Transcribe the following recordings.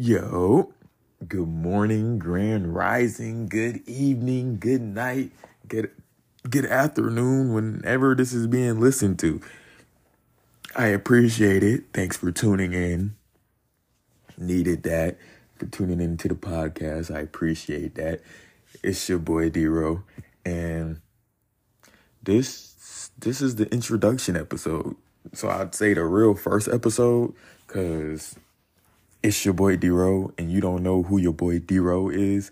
Yo, good morning, grand rising, good evening, good night, good good afternoon, whenever this is being listened to. I appreciate it. Thanks for tuning in. Needed that for tuning into the podcast. I appreciate that. It's your boy Dero, and this this is the introduction episode. So I'd say the real first episode, cause it's your boy Dero, and you don't know who your boy Dero is.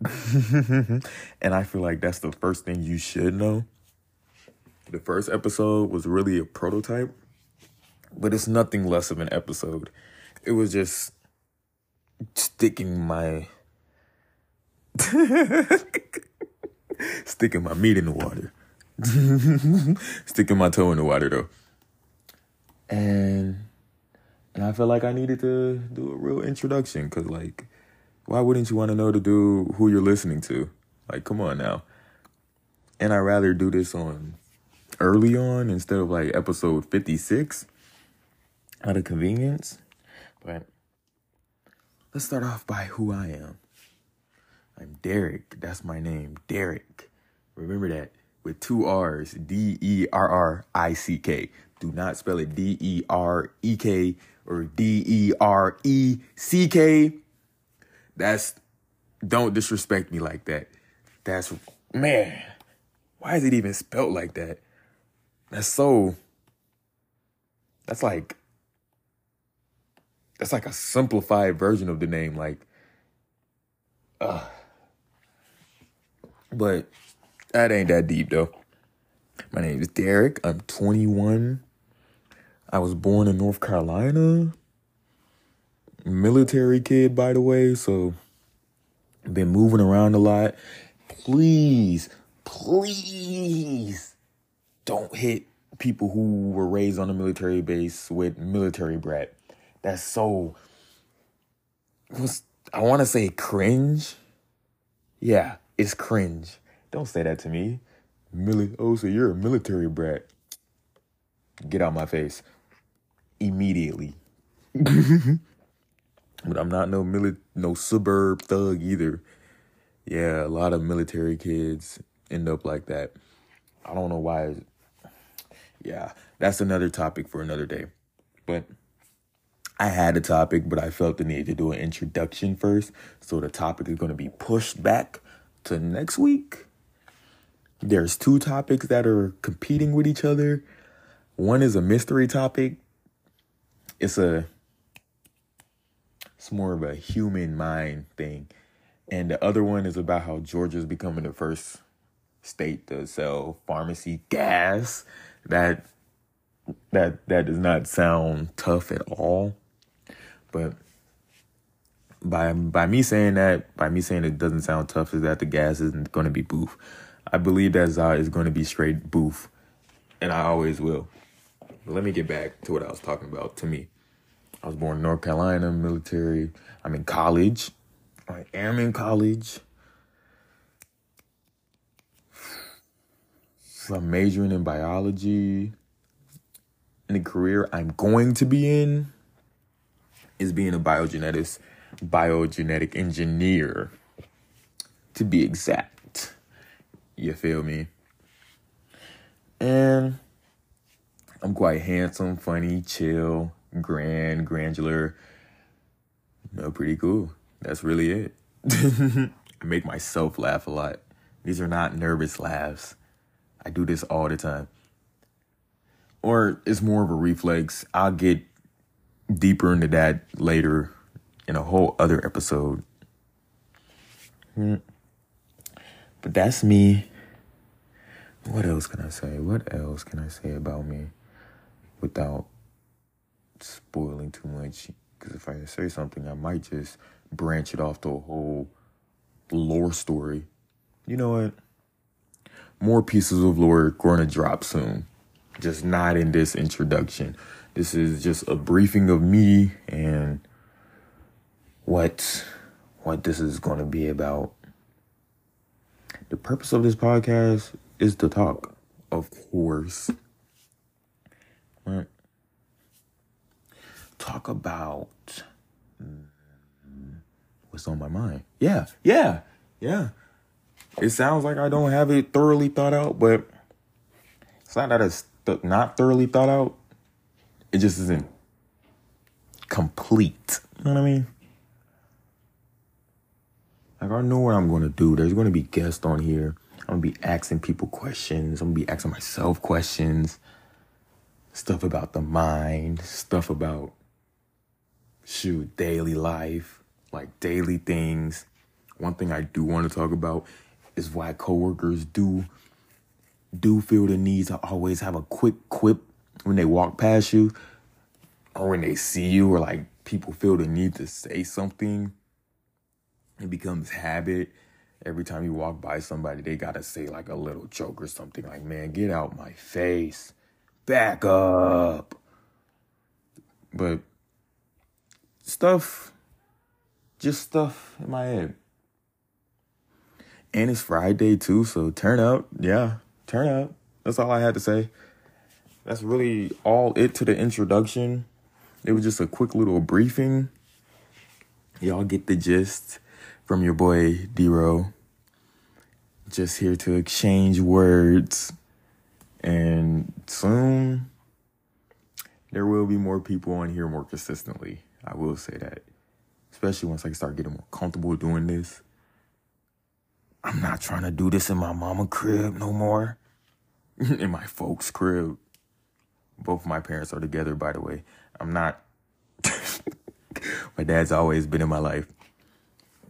and I feel like that's the first thing you should know. The first episode was really a prototype, but it's nothing less of an episode. It was just sticking my sticking my meat in the water. sticking my toe in the water though. And and I felt like I needed to do a real introduction cuz like why wouldn't you want to know to do who you're listening to? Like come on now. And I rather do this on early on instead of like episode 56 out of convenience. But let's start off by who I am. I'm Derrick. That's my name, Derrick. Remember that with two R's, D E R R I C K. Do not spell it D E R E K or D E R E C K. That's don't disrespect me like that. That's man. Why is it even spelled like that? That's so that's like that's like a simplified version of the name like uh but that ain't that deep though. My name is Derrick. I'm 21. I was born in North Carolina. Military kid, by the way, so been moving around a lot. Please, please don't hit people who were raised on a military base with military brat. That's so was I want to say cringe. Yeah, it's cringe. Don't say that to me. Mili- oh, so you're a military brat. Get out my face. Immediately. but I'm not no mili- no suburb thug either. Yeah, a lot of military kids end up like that. I don't know why. Yeah, that's another topic for another day. But I had a topic, but I felt the need to do an introduction first. So the topic is going to be pushed back to next week. There's two topics that are competing with each other. One is a mystery topic. It's a it's more of a human mind thing. And the other one is about how Georgia's becoming the first state to sell pharmacy gas. That that that does not sound tough at all. But by by me saying that, by me saying it doesn't sound tough, is that the gas isn't going to be boof. I believe that Zah is going to be straight boof, and I always will. Let me get back to what I was talking about. To me, I was born in North Carolina, military. I'm in college. I am in college. I'm majoring in biology. And the career I'm going to be in is being a biogenetics, biogenetic engineer, to be exact. You feel me? And I'm quite handsome, funny, chill, grand, granular. No, pretty cool. That's really it. I make myself laugh a lot. These are not nervous laughs. I do this all the time. Or it's more of a reflex. I'll get deeper into that later in a whole other episode. Hmm. But that's me. What else can I say? What else can I say about me without spoiling too much? Because if I say something, I might just branch it off to a whole lore story. You know what? More pieces of lore are going to drop soon. Just not in this introduction. This is just a briefing of me and what what this is going to be about. The purpose of this podcast is to talk, of course. Talk about mm. what's on my mind. Yeah, yeah, yeah. It sounds like I don't have it thoroughly thought out, but it's not that it's th- not thoroughly thought out. It just isn't complete. You know what I mean? Like I know what I'm gonna do. There's gonna be guests on here. I'm gonna be asking people questions. I'm gonna be asking myself questions. Stuff about the mind. Stuff about shoot daily life, like daily things. One thing I do want to talk about is why coworkers do do feel the need to always have a quick quip when they walk past you or when they see you or like people feel the need to say something. It becomes habit. Every time you walk by somebody they gotta say like a little joke or something like man get out my face. Back up. But stuff just stuff in my head and it's friday too so turn up yeah turn up that's all i had to say that's really all it to the introduction it was just a quick little briefing y'all get the gist from your boy D-Ro. Just here to exchange words. And soon there will be more people on here more consistently. I will say that. Especially once I start getting more comfortable doing this. I'm not trying to do this in my mama crib no more. in my folks' crib. Both my parents are together, by the way. I'm not. my dad's always been in my life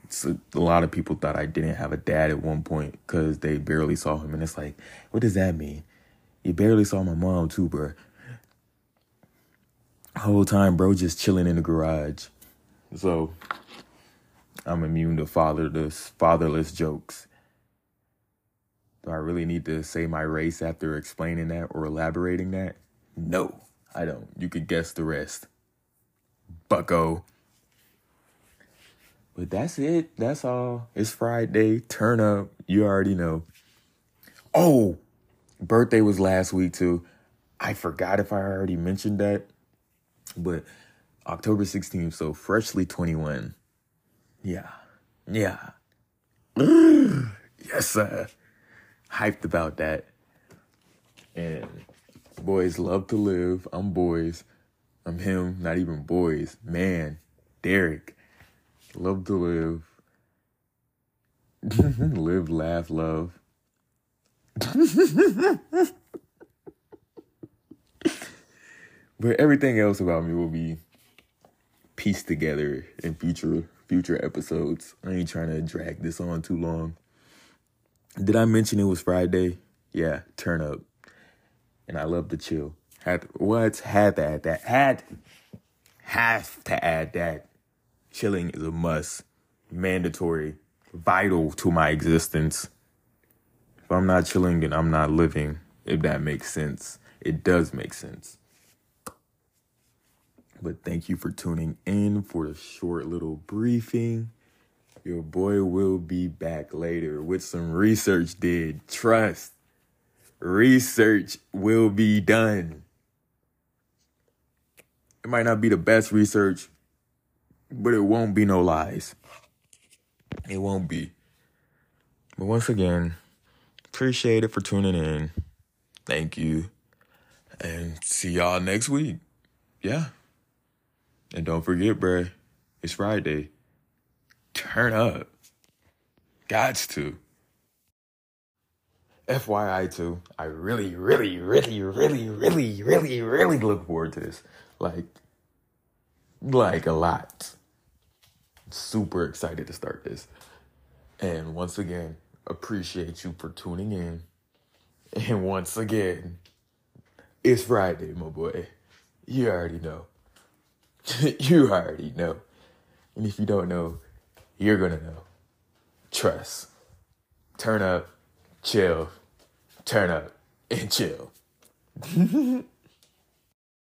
so a lot of people thought I didn't have a dad at one point because they barely saw him, and it's like, what does that mean? You barely saw my mom too, bro. Whole time, bro, just chilling in the garage. So I'm immune to fatherless fatherless jokes. Do I really need to say my race after explaining that or elaborating that? No, I don't. You could guess the rest. Bucko. But that's it. That's all. It's Friday. Turn up. You already know. Oh, birthday was last week too. I forgot if I already mentioned that. But October 16th, so freshly 21. Yeah. Yeah. yes, sir. Hyped about that. And boys love to live. I'm boys. I'm him, not even boys. Man, Derrick. Love to live. live, laugh, love. but everything else about me will be pieced together in future future episodes. I ain't trying to drag this on too long. Did I mention it was Friday? Yeah, turn up. And I love to chill. Had what? Had to add that. Had have to add that chilling is a must, mandatory, vital to my existence. If I'm not chilling, then I'm not living, if that makes sense. It does make sense. But thank you for tuning in for the short little briefing. Your boy will be back later with some research did. Trust. Research will be done. It might not be the best research, but it won't be no lies. It won't be. But once again, appreciate it for tuning in. Thank you. And see y'all next week. Yeah. And don't forget, bruh, it's Friday. Turn up. Gots to. FYI, too, I really, really, really, really, really, really, really look forward to this. Like, like a lot super excited to start this. And once again, appreciate you for tuning in. And once again, it's Friday, my boy. You already know. you already know. And if you don't know, you're gonna know. Trust. Turn up, chill, turn up, and chill.